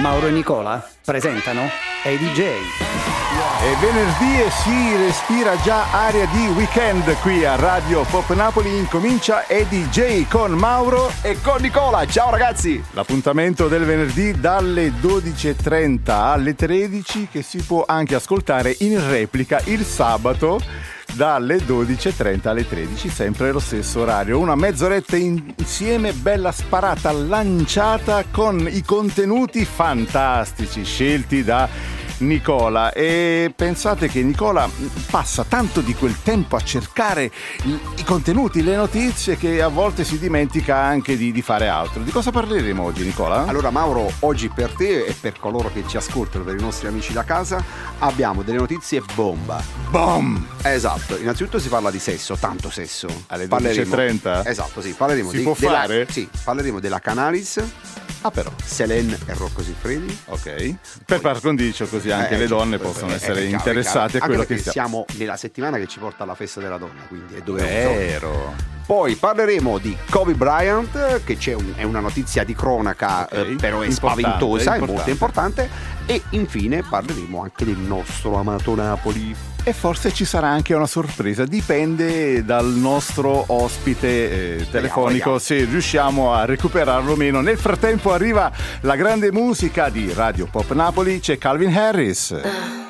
Mauro e Nicola presentano Hey DJ. È venerdì e si respira già aria di weekend qui a Radio Pop Napoli. Incomincia EDJ con Mauro e con Nicola. Ciao ragazzi! L'appuntamento del venerdì dalle 12.30 alle 13 che si può anche ascoltare in replica il sabato dalle 12.30 alle 13, sempre lo stesso orario. Una mezz'oretta insieme, bella sparata, lanciata con i contenuti fantastici scelti da Nicola e pensate che Nicola passa tanto di quel tempo a cercare i contenuti, le notizie che a volte si dimentica anche di, di, fare altro. Di cosa parleremo oggi Nicola? Allora Mauro, oggi per te e per coloro che ci ascoltano, per i nostri amici da casa, abbiamo delle notizie bomba. Bom! Esatto, innanzitutto si parla di sesso, tanto sesso. Alle 12.30? Esatto, sì, parleremo si di, può della, fare? Sì, parleremo della Canalis Ah però. Selene e Rocco Siffredi. Ok. Per par condicio così anche eh, le donne eh, possono eh, essere eh, interessate a quello che siamo. siamo nella settimana che ci porta alla festa della donna, quindi è dove Vero. Poi parleremo di Kobe Bryant, che un, è una notizia di cronaca, okay. eh, però è importante, spaventosa, è, è molto importante. E infine parleremo anche del nostro amato Napoli e forse ci sarà anche una sorpresa, dipende dal nostro ospite eh, telefonico vediamo, vediamo. se riusciamo a recuperarlo o meno. Nel frattempo arriva la grande musica di Radio Pop Napoli, c'è Calvin Harris.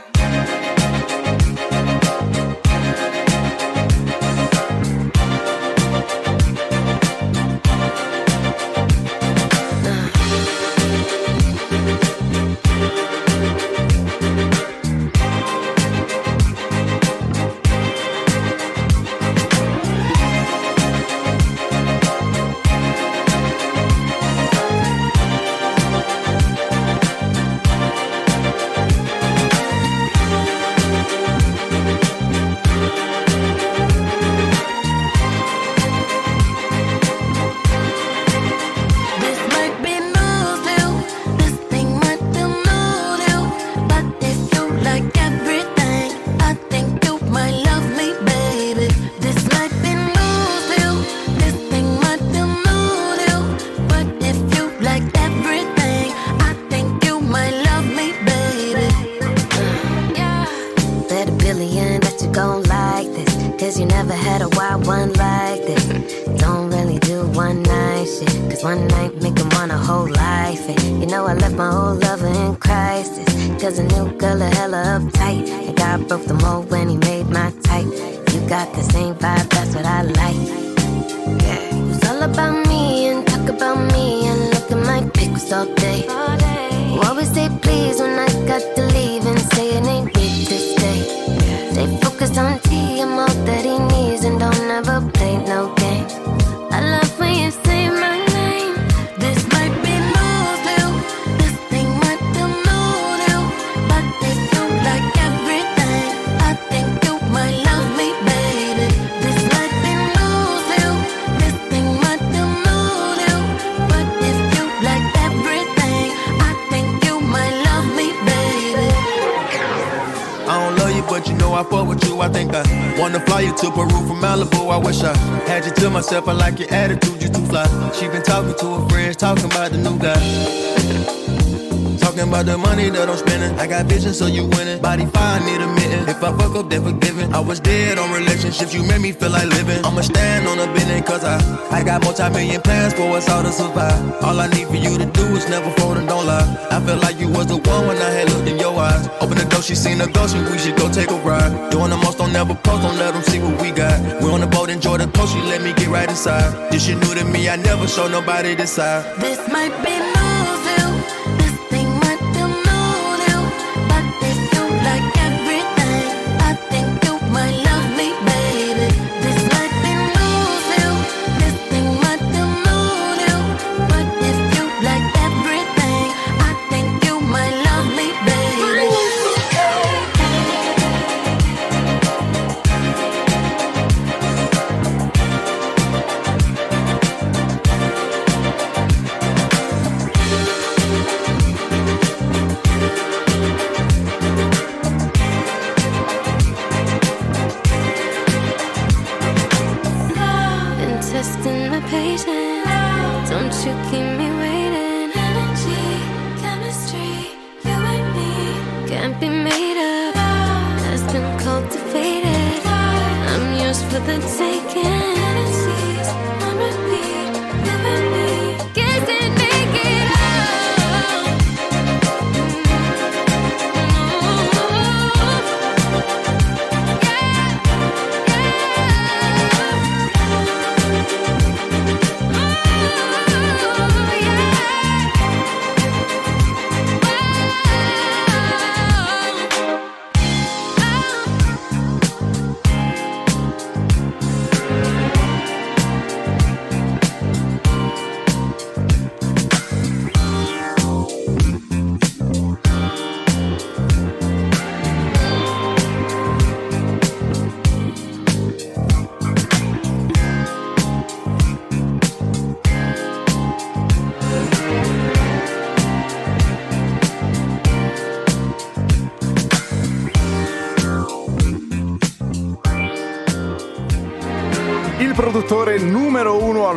Cause a new girl a hella uptight. And God broke the mold when he made my type. You got the same vibe, that's what I like. Yeah. It's all about me and talk about me and look at my pics all day. All day. Always say please when I got the myself, I like your attitude, you too fly. She been talking to her friends, talking about the new guy. Talking about the money that I'm spending. I got vision, so you winning. Body fine, need a mitten. If I fuck up, then forgiven. I was dead on relationships, you made me feel like living. I'ma stand on a building, cause I, I got multi-million plans for us all to survive. All I need for you to do is never fold and don't lie. I felt like you was the one when I had looked in your eyes. Open the door, she seen the ghost, and we should go take a ride. Doing the most, don't never post, don't let them see what we got. We're on the boat, enjoy the coast, she let me get right inside. This shit new to me, I never show nobody this side. This might be Don't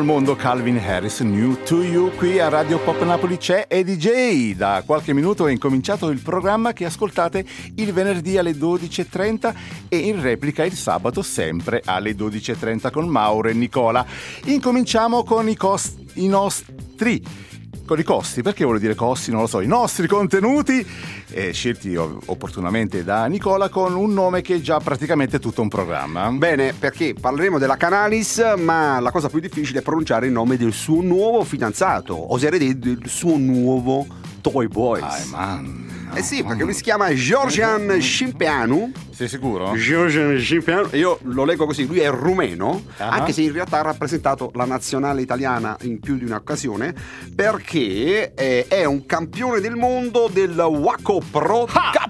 al mondo, Calvin Harris, New to You, qui a Radio Pop Napoli c'è e DJ. Da qualche minuto è incominciato il programma che ascoltate il venerdì alle 12.30 e in replica il sabato sempre alle 12.30 con Mauro e Nicola. Incominciamo con i, cost- i nostri con i costi, perché vuol dire costi? Non lo so, i nostri contenuti eh, scelti opportunamente da Nicola con un nome che è già praticamente tutto un programma. Bene, perché parleremo della Canalis, ma la cosa più difficile è pronunciare il nome del suo nuovo fidanzato, oserei dire del suo nuovo Toy Boys. Dai, man. Eh sì, perché lui si chiama Georgian Shimpeanu. Sei sicuro? Georgian Shimpeanu. Io lo leggo così, lui è rumeno, Ah. anche se in realtà ha rappresentato la nazionale italiana in più di un'occasione, perché eh, è un campione del mondo del Waco Pro K.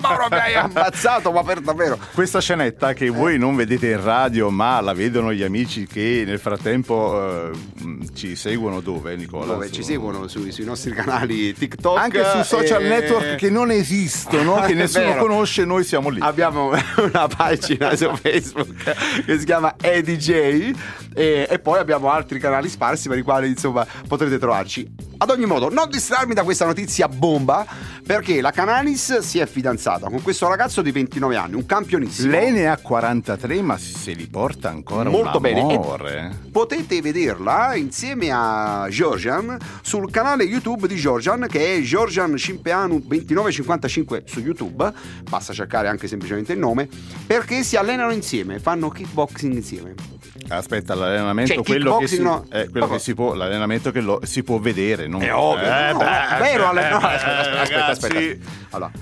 Mauro mi hai ammazzato, ma per davvero. Questa scenetta che voi non vedete in radio, ma la vedono gli amici che nel frattempo eh, ci seguono dove, Nicola? Dove Su- ci seguono sui, sui nostri canali TikTok. Anche su social e- network che non esistono, che È nessuno conosce, noi siamo lì. Abbiamo una pagina su Facebook che si chiama EDJ e, e poi abbiamo altri canali sparsi per i quali insomma potrete trovarci. Ad ogni modo, non distrarmi da questa notizia bomba perché la Canalis si è fidanzata con questo ragazzo di 29 anni, un campionissimo. Lei ne ha 43, ma se li porta ancora Molto un bene. amore. Potete vederla insieme a Georgian sul canale YouTube di Georgian che è Georgian Cimpeanu 2955 su YouTube. Basta cercare anche semplicemente il nome perché si allenano insieme, fanno kickboxing insieme. Aspetta, l'allenamento, Cioè, quello, che si, no. eh, quello che si può, l'allenamento che lo- si può vedere. Non... È ovvio. Eh, no, beh, vero alle- no, eh, aspetta, aspetta, aspetta. Allora, eh,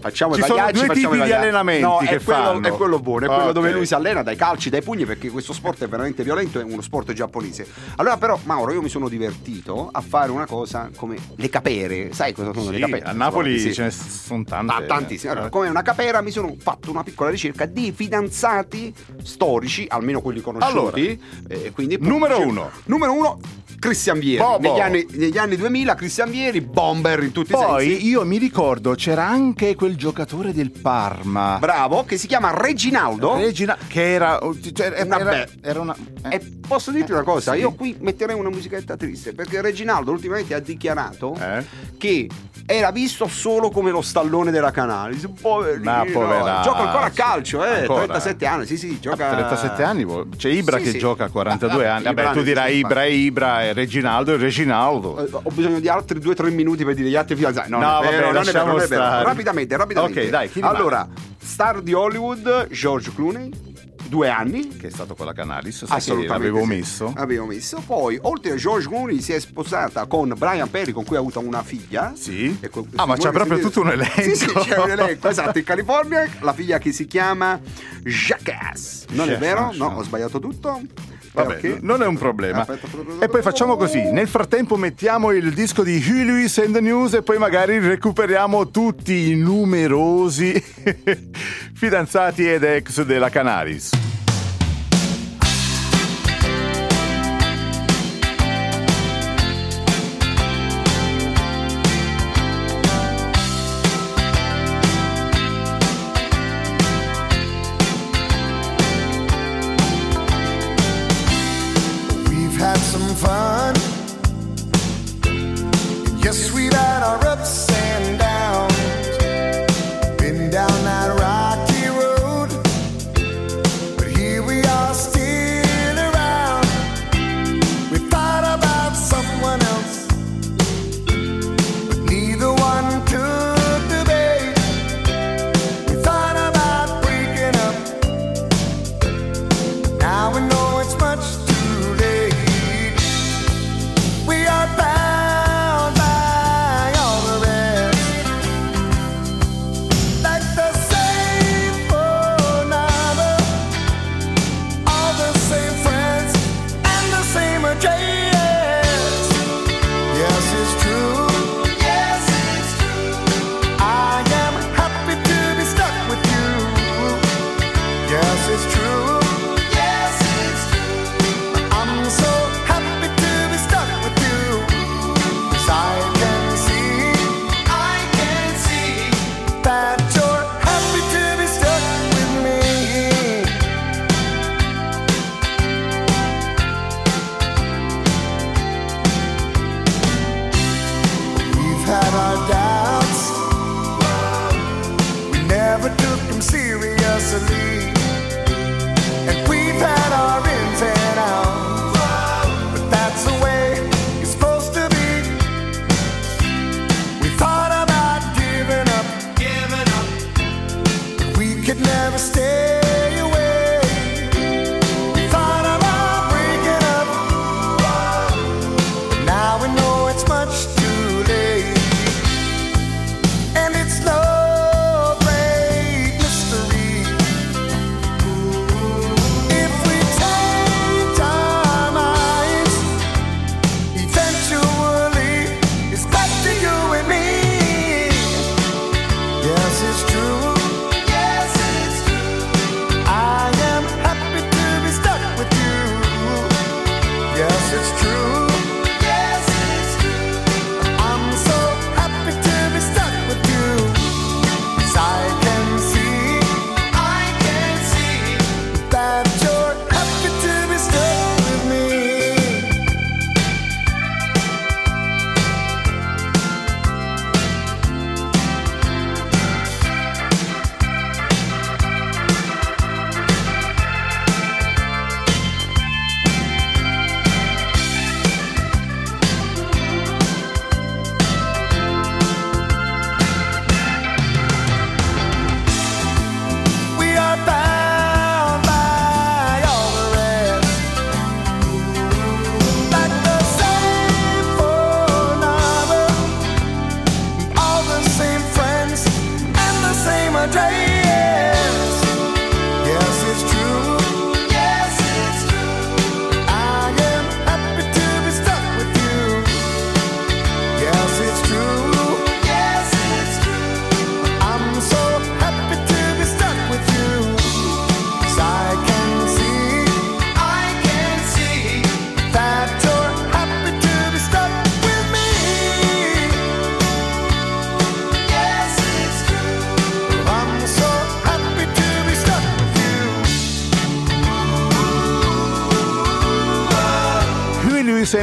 facciamo Ci i sono pagliacci, due facciamo tipi di allenamenti No, che è quello, è quello buono, è quello Ok. dove lui si allena dai calci, dai pugni, perché questo sport è veramente violento, è uno sport giapponese. Allora, però, Mauro, io mi sono divertito a fare una cosa come le capere. Sai cosa sono le Sì, capere? a Napoli Sì. ce ne sono tante. Ah, tantissime. Allora, come una capera mi sono fatto una piccola ricerca di fidanzati storici, almeno quelli conosciuti. Eh, quindi, Numero uno. Numero uno, Cristian Vieri. Bobo. Negli anni, negli anni 2000 Cristian Vieri, bomber in tutti i sensi. Poi io mi ricordo c'era anche quel giocatore del Parma. Bravo, che si chiama Reginaldo. Regina, che era, cioè, Una era, be- era una. eh. E posso dirti una cosa, Sì. io qui metterei una musichetta triste perché Reginaldo ultimamente ha dichiarato Eh? che era visto solo come lo stallone della Canalis. Poverino. Ma poveraccio. Gioca ancora a calcio, eh, Ancora? 37 anni, sì, sì, gioca 37 anni, vo- c'è Ibra Sì, che sì. gioca a 42 Ah, anni. Vabbè, tu dirai Ibra è Ibra, e Reginaldo è Reginaldo. Eh, Ho bisogno di altri 2-3 minuti per dire gli altri fidanzati. No, No, non è vabbè, non è vero, non è vero. stare. Rapidamente, rapidamente. Ok, dai, chi? Allora, star di Hollywood, George Clooney, due anni. Che è stato con la Canalis, Assolutamente. l'avevo sì. messo. Avevo messo. Poi, oltre a George Clooney, si è sposata con Brian Perry, con cui ha avuto una figlia. Sì. Con- Ah, ma c'è proprio tutto un elenco. Sì, sì, c'è un elenco. Esatto, in California, la figlia che si chiama Jackass. Non è Jackass, vero? No. ho sbagliato tutto. Vabbè, Perché? non è un problema. Aspetta, aspetta, aspetta. E poi facciamo così: nel frattempo mettiamo il disco di Lewis and the News e poi magari recuperiamo tutti i numerosi fidanzati ed ex della Canaris.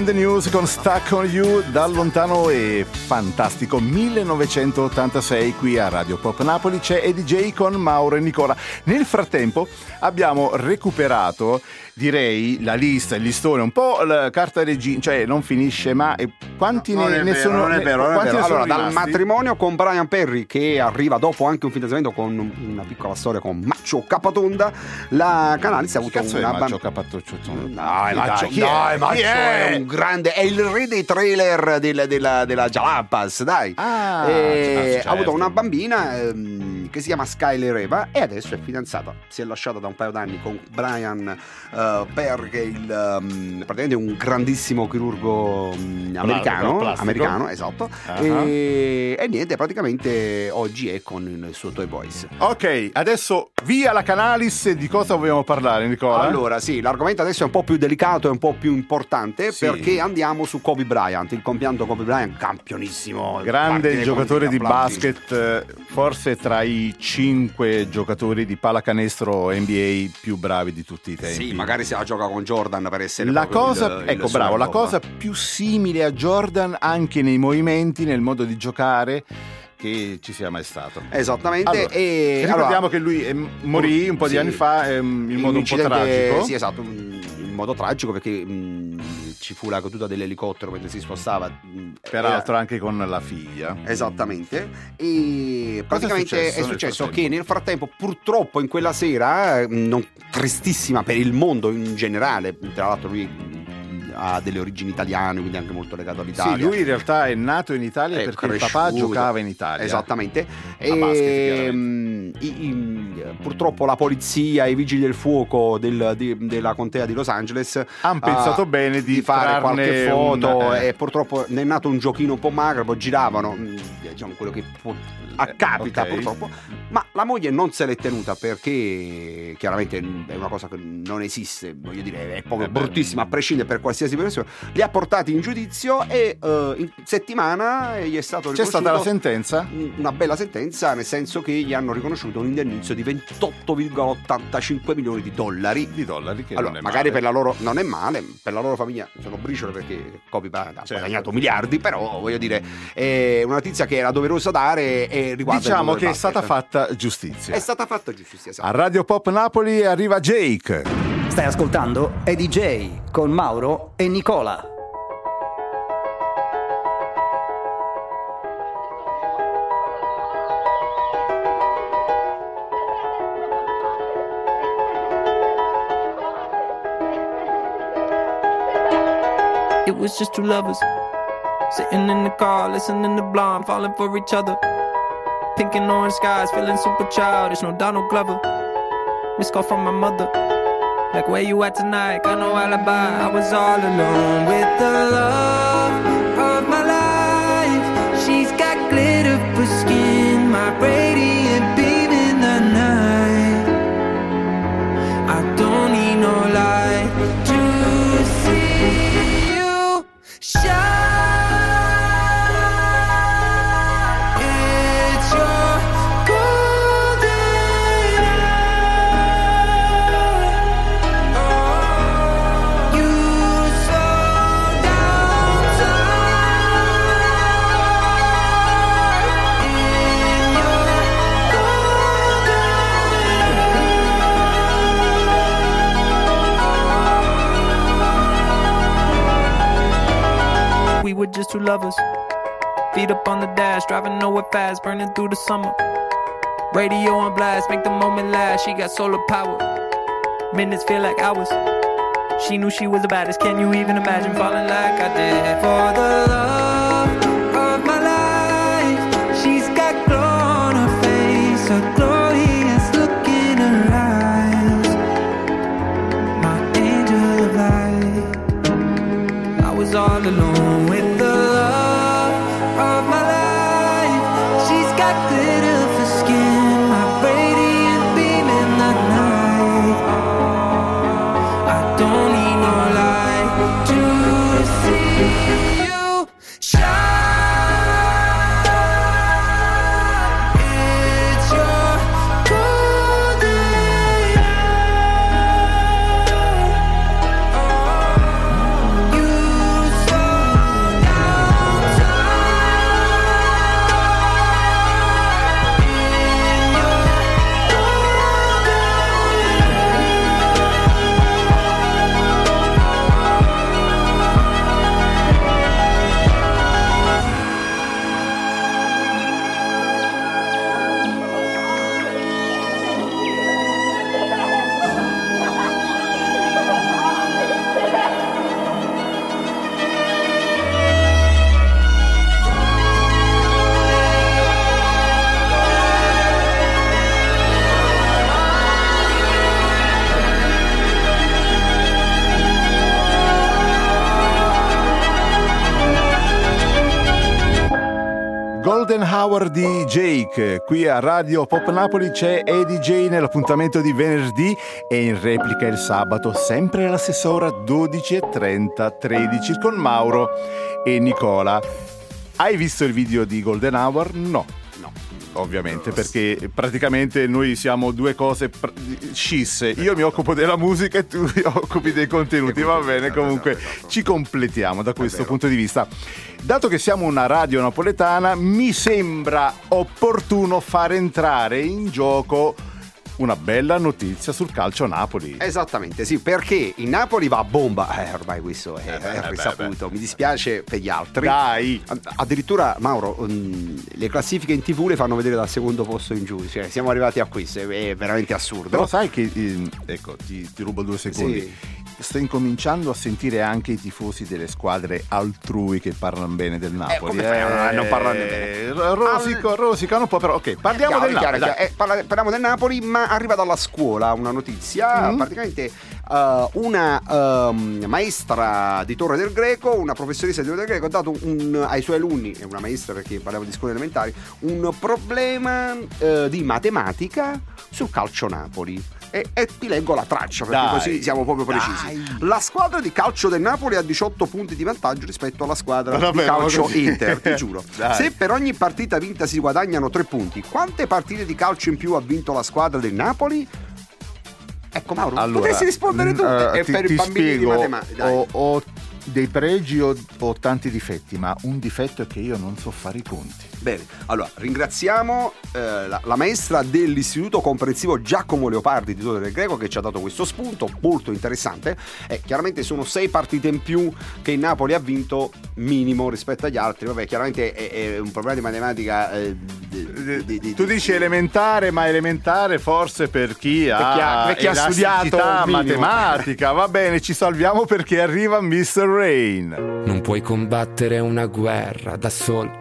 And the News con Stuck on You dal lontano e fantastico 1986 qui a Radio Pop Napoli c'è EDJ con Mauro e Nicola. Nel frattempo abbiamo recuperato direi la lista, il listone, un po' la carta regina, cioè non finisce mai. Quanti ne, ne vero, sono? non è vero, non è vero. Allora, dal matrimonio con Brian Perry che arriva dopo anche un fidanzamento con una piccola storia con Maccio Capatonda, la Canalis ha avuto una Maccio bambina. Maccio, chi è? dai, Maccio è? è? un grande, è il re dei trailer del- della, della Jalapas, dai. Ah, E certo. Ha avuto una bambina ehm, che si chiama Skyler Eva e adesso è fidanzata. Si è lasciata da un paio d'anni con Brian è il, ehm, praticamente un grandissimo chirurgo mm, americano, americano, esatto. Ah. E, e niente, praticamente oggi è con il suo Toy Boys. Ok, adesso via la Canalis di cosa vogliamo parlare Nicola? Allora, sì, l'argomento adesso è un po' più delicato e un po' più importante Sì. perché andiamo su Kobe Bryant, il compianto Kobe Bryant, campionissimo. Grande giocatore di basket, eh, forse tra i cinque giocatori di pallacanestro NBA più bravi di tutti i tempi. Sì, magari se la gioca con Jordan per essere La cosa, il- il ecco suo bravo, la cosa più simile a Jordan anche nei movimenti, nel modo di giocare che ci sia mai stato. Esattamente. Allora, e Ricordiamo allora, che lui eh, morì un po' di sì, anni fa ehm, in modo un po' tragico. Sì, esatto, in modo tragico perché mm, ci fu la caduta dell'elicottero mentre si spostava. mm, Peraltro anche con la figlia. Esattamente, e Cosa è praticamente successo è nel successo frattempo? che nel frattempo, purtroppo, in quella sera, eh, non, tristissima per il mondo in generale, tra l'altro, lui mm, ha delle origini italiane, quindi anche molto legato all'Italia. Sì, lui in realtà è nato in Italia È perché il papà cresciuto. giocava in Italia. Esattamente. A basket, E, mm, i- i- purtroppo la polizia e i vigili del fuoco del- di- della contea di Los Angeles Han pensato ah, bene di, fare qualche foto un- eh. e purtroppo ne è nato un giochino un po' magro, poi giravano, mm, diciamo quello che può- accapita ok. purtroppo, ma la moglie non se l'è tenuta perché chiaramente è una cosa che non esiste, voglio dire, è proprio Eh bruttissima a prescindere per qualsiasi persona. Li ha portati in giudizio e eh, in settimana gli è stato C'è stata la sentenza? una bella sentenza, nel senso che gli hanno riconosciuto un indennizzo di 28,85 milioni di dollari. di dollari che Allora, magari male. per la loro non è male, per la loro famiglia sono briciole perché Kobe Bryant ha Certo. guadagnato miliardi, però voglio dire, è una notizia che era doverosa dare e riguarda Diciamo che è stata basket. fatta giustizia. È stata fatta giustizia, esatto. A Radio Pop Napoli arriva Jake. Stai ascoltando Eddie J con Mauro e Nicola. It was just two lovers sitting in the car, listening to Blonde, falling for each other. Pink and orange skies, feeling super childish. No Donald Glover. Missed call from my mother. Like where you at tonight? Got no alibi. I was all alone with the love two lovers. Feet up on the dash, driving nowhere fast, burning through the summer. Radio on blast, make the moment last. She got solar power. Minutes feel like hours. She knew she was the baddest. Can you even imagine falling like I did? For the love of my life, she's got glow on her face, a glorious look in her eyes. My angel of light. I was all alone with fact that Hour di Jake. Qui a Radio Pop Napoli c'è Eddie J nell'appuntamento di venerdì e in replica il sabato, sempre alla stessa ora 12.30, 13 con Mauro e Nicola. Hai visto il video di Golden Hour? No. Ovviamente, perché praticamente noi siamo due cose pr- scisse. Io mi occupo della musica e tu ti occupi dei contenuti. Va bene, esatto, comunque esatto, esatto. ci completiamo da questo punto di vista. Dato che siamo una radio napoletana, mi sembra opportuno far entrare in gioco una bella notizia sul calcio Napoli. Esattamente, sì, perché il Napoli va a bomba. Eh, ormai questo è, beh, è beh, risaputo. Mi dispiace per gli altri. Dai! A- Addirittura, Mauro, mm, le classifiche in tv le fanno vedere dal secondo posto in giù. Cioè, siamo arrivati a questo, è, veramente assurdo. Però sai che, eh, ecco, ti, ti rubo due secondi. Sì. Sto incominciando a sentire anche i tifosi delle squadre altrui che parlano bene del Napoli. come fai a non parlarne bene? Rosico, rosicano un po', però ok, parliamo Chiaro, del chiaro, Napoli. chiaro. Eh, parla- parliamo del Napoli, ma arriva dalla scuola una notizia. Mm. Praticamente eh, una ehm, maestra di Torre del Greco, una professoressa di Torre del Greco, ha dato un- ai suoi alunni, è una maestra perché parliamo di scuole elementari, un problema eh, di matematica sul calcio Napoli. E, e ti leggo la traccia perché Dai, così siamo proprio precisi. dai. La squadra di calcio del Napoli ha 18 punti di vantaggio rispetto alla squadra Vabbè, di calcio. Inter, ti giuro. Dai. Se per ogni partita vinta si guadagnano 3 punti, quante partite di calcio in più ha vinto la squadra del Napoli? Ecco Mauro, potresti rispondere tu. mm, eh, e ti, per i ti bambini di spiego, matematica. dai. ho, ho dei pregi o, o tanti difetti, ma un difetto è che io non so fare i conti. Bene, allora ringraziamo eh, la, la maestra dell'Istituto Comprensivo Giacomo Leopardi di Torre del Greco che ci ha dato questo spunto molto interessante. E chiaramente sono sei partite in più che il Napoli ha vinto minimo rispetto agli altri. Vabbè, chiaramente è, è un problema di matematica. eh, di- di- di- tu dici elementare, ma elementare forse per chi ha, chi ha- per chi ha studiato matematica. Va bene, ci salviamo perché arriva Mr. Rain. Non puoi combattere una guerra da solo.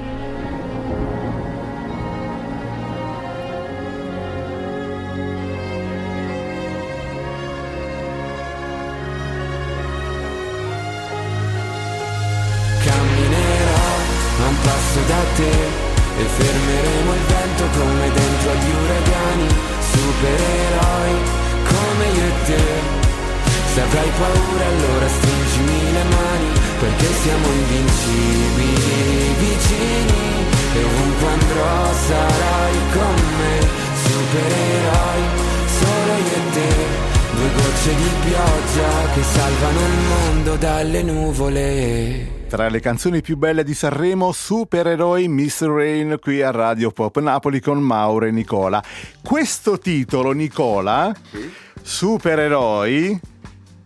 Se avrai paura allora stringimi le mani, perché siamo invincibili, vicini, e ovunque andrò sarai con me, supereroi, solo io e te. Due gocce di pioggia che salvano il mondo dalle nuvole. Tra le canzoni più belle di Sanremo, Supereroi Miss Rain qui a Radio Pop Napoli con Mauro e Nicola. Questo titolo, Nicola, Supereroi,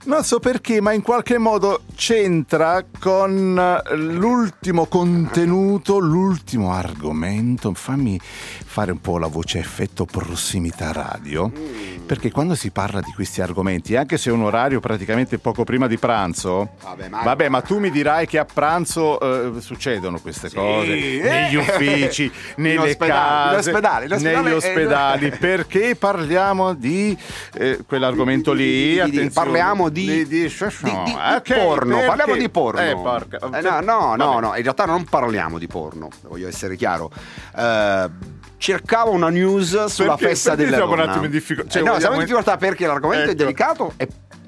non so perché, ma in qualche modo c'entra con eh, l'ultimo contenuto, l'ultimo argomento. Fammi fare un po' la voce effetto prossimità radio, perché quando si parla di questi argomenti, anche se è un orario praticamente poco prima di pranzo, Vabbè, ma- vabbè, ma tu mi dirai che a pranzo eh, succedono queste cose. Eh. negli uffici, nelle ospedali, case, in ospedali, in ospedali, negli eh, ospedali, perché parliamo di eh, quell'argomento di- lì. di- parliamo di- di, di- di, di- di ok, porno, perché? parliamo di porno. Eh, porca- Eh, no, no, no, Vabbè. no, in realtà non parliamo di porno, voglio essere chiaro. Eh, cercavo una news sulla Perché- festa perché della siamo un donna. attimo in difficoltà? Cioè, Eh, no, siamo in difficoltà perché l'argomento è Ecco. delicato e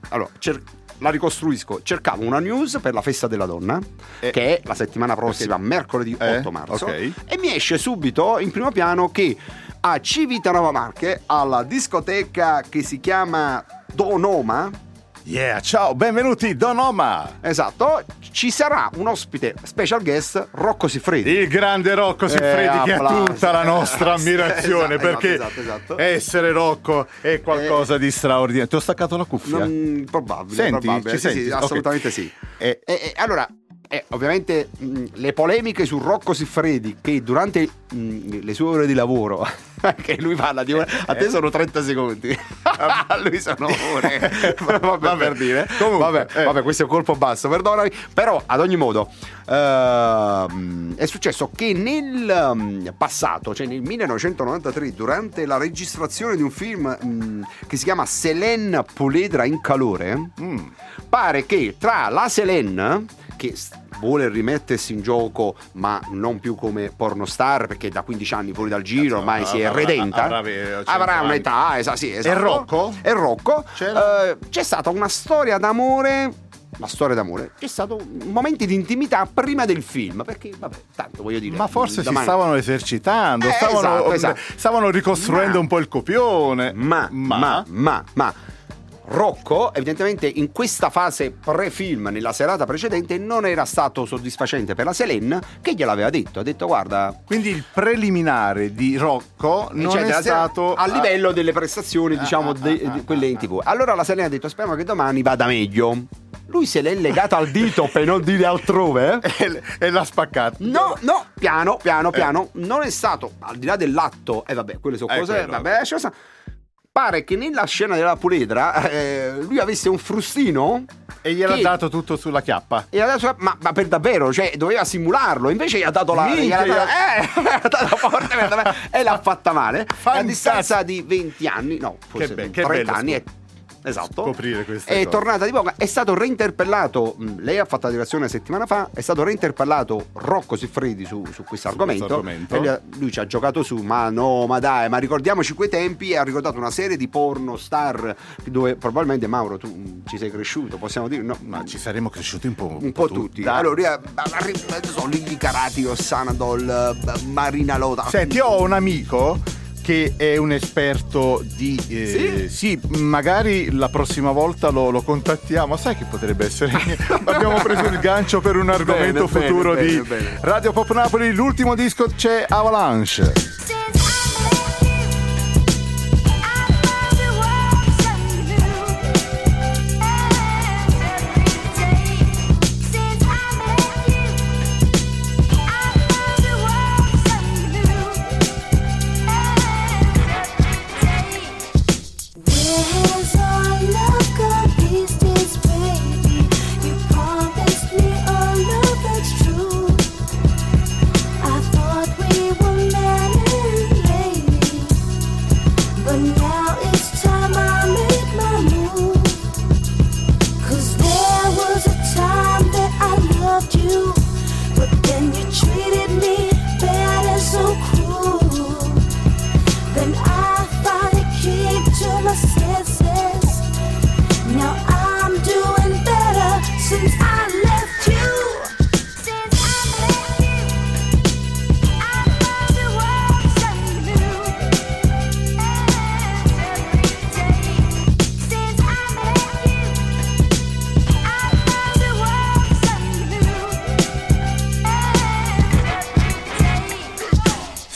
allora, cer- la ricostruisco. Cercavo una news per la festa della donna, Eh. che è la settimana prossima, mercoledì 8 Eh, marzo. ok. E mi esce subito in primo piano che a Civitanova Marche, alla discoteca che si chiama Donoma, Yeah, ciao, benvenuti Donoma. esatto, ci sarà un ospite special guest, Rocco Siffredi. Il grande Rocco Siffredi Eh, che ha applausi. tutta la nostra ammirazione esatto, perché esatto, esatto. essere Rocco è qualcosa di straordinario. Ti ho staccato la cuffia? Non, probabile, Senti? probabile. Ci Sì, senti? sì, assolutamente sì. Eh, allora, eh, ovviamente mh, le polemiche su Rocco Siffredi che durante mh, le sue ore di lavoro, che lui parla di ore, a te sono 30 secondi, a lui sono ore, vabbè, Vabbè, per dire. comunque, vabbè, eh. vabbè, questo è un colpo basso, perdonami, però ad ogni modo ehm, è successo che nel mm, passato, cioè nel 1993, durante la registrazione di un film mm, che si chiama Selene Puledra in calore, mm, pare che tra la Selene che vuole rimettersi in gioco ma non più come pornostar perché da 15 anni fuori dal giro ormai si è avrà- redenta avrà- avrà avrà un'età esa- sì, esatto. E Rocco? e Rocco eh, c'è stata una storia d'amore la storia d'amore c'è stato momenti di intimità prima del film perché vabbè tanto voglio dire ma forse domani- si stavano esercitando, Eh, stavano, esatto, esatto. stavano ricostruendo Ma- un po' il copione. ma, ma, ma, ma, Rocco, evidentemente, in questa fase pre-film, nella serata precedente, non era stato soddisfacente per la Selene, che gliel'aveva detto. Ha detto, guarda. Quindi il preliminare di Rocco non cioè, è stato a livello delle prestazioni, Ah, diciamo, ah, de- ah, di ah, quelle in tv. Allora la Selene ha detto: Speriamo che domani vada meglio. Lui se l'è legato al dito per non dire altrove. eh. e, l'ha spaccato. No, no, piano, piano, piano. Non è stato, al di là dell'atto, e vabbè, quelle sono Eh, cose, quello. vabbè, lascia stare. Pare che nella scena della puledra eh, lui avesse un frustino E gliel'ha Che- dato tutto sulla chiappa. e adesso, ma, ma per davvero, cioè doveva simularlo, invece gli ha dato la Minchia, gliel'ha data- eh, l'ha data forte per davvero, e l'ha fatta male. E a Fantastico. distanza di 20 anni, no, forse be- che 30 bello anni, scop- è, esatto. scoprire queste È cose. tornata di poco, è stato reinterpellato, mh, lei ha fatto la direzione una settimana fa, è stato reinterpellato Rocco Siffredi su, su questo argomento. E lui, lui ci ha giocato su, ma no, ma dai, ma ricordiamoci quei tempi e ha ricordato una serie di porno star dove probabilmente Mauro tu mh, ci sei cresciuto, possiamo dire, no, Ma ci saremmo cresciuti un po'. un po' tutti. Dai. Allora, eh, arri- sono Carati, Ossanadol, eh, Marina Lota. Senti, ho un amico che è un esperto di... eh, sì? magari la prossima volta lo, lo contattiamo. Sai che potrebbe essere... Abbiamo preso il gancio per un argomento Bene, futuro bene, di bene. Radio Pop Napoli. L'ultimo disco c'è Avalanche.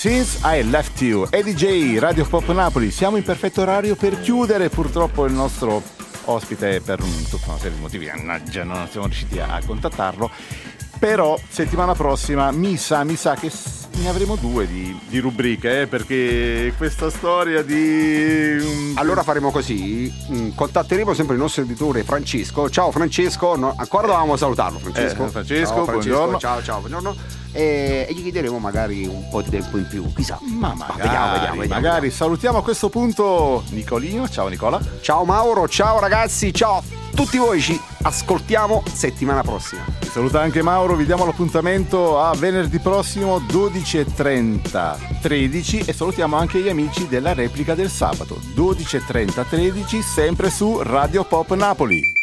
Since I Left You, EDJ, Radio Pop Napoli. Siamo in perfetto orario per chiudere. Purtroppo il nostro ospite, per un- tutta una serie di motivi, mannaggia, non siamo riusciti a, contattarlo. Però settimana prossima mi sa, mi sa che ne avremo due di, di rubriche, eh, perché questa storia di... mm, Allora faremo così, mm, contatteremo sempre il nostro editore Francesco. Ciao Francesco, no, ancora dovevamo salutarlo Francesco. Eh, Francesco, Ciao, buongiorno. Ciao, ciao, buongiorno. E, e gli chiederemo magari un po' di tempo in più, chissà. Ma magari, vediamo, vediamo, vediamo. magari. salutiamo a questo punto Nicolino. Ciao Nicola. Ciao Mauro, ciao ragazzi, ciao a tutti voi, ci ascoltiamo settimana prossima. Vi saluta anche Mauro, vi diamo l'appuntamento a venerdì prossimo 12.30 13 e salutiamo anche gli amici della replica del sabato 12.30 13 sempre su Radio Pop Napoli.